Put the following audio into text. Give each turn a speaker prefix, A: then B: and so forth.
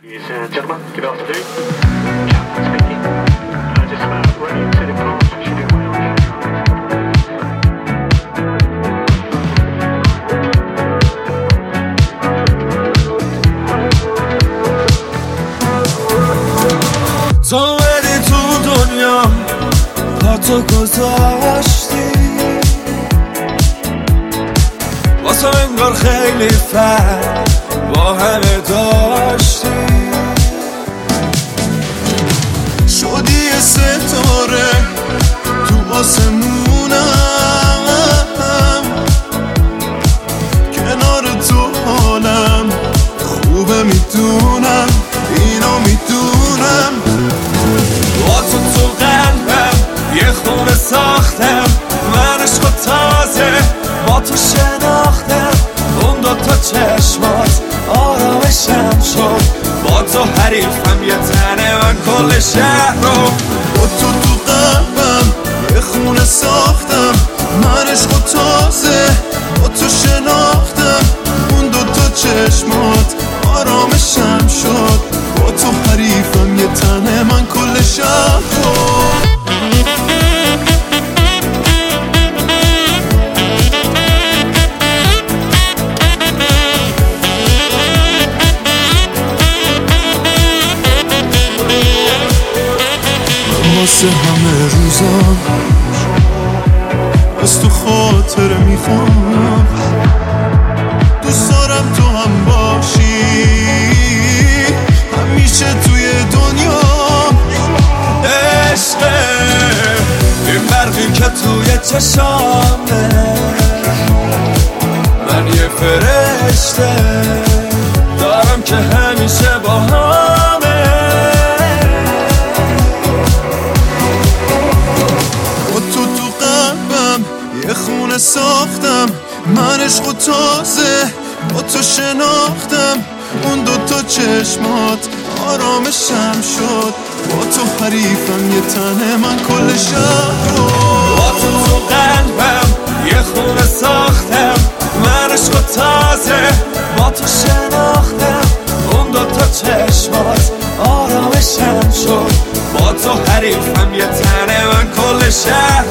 A: Ladies and gentlemen, good afternoon. Captain speaking. Uh, just about ready to depart. Should do well.
B: تو بری تو دنیا با تو گذاشتی واسه انگار خیلی فرق حریفم یه تنه من کل شهر رو. با تو تو قلبم یه خونه ساختم. من عشق و تازه با تو شناختم. اون دو تا چشمات آرامشم شد. با تو حریفم یه تنه من کل شهر واسه همه روزم از تو خاطر می‌خوام. دوست دارم تو هم باشی. همیشه توی دنیا. عشق این برقی که توی چشامه. من یه فرشته. دارم که من عشق و تازه با تو شناختم. اون دوتا چشمات آرامشم شد. با تو حریفم یه تنه من کل شهر رو با تو تو قلبم یه خونه ساختم. من عشق و تازه با تو شناختم. اون دوتا چشمات آرامشم شد. با تو حریفم یه تنه من کل شهر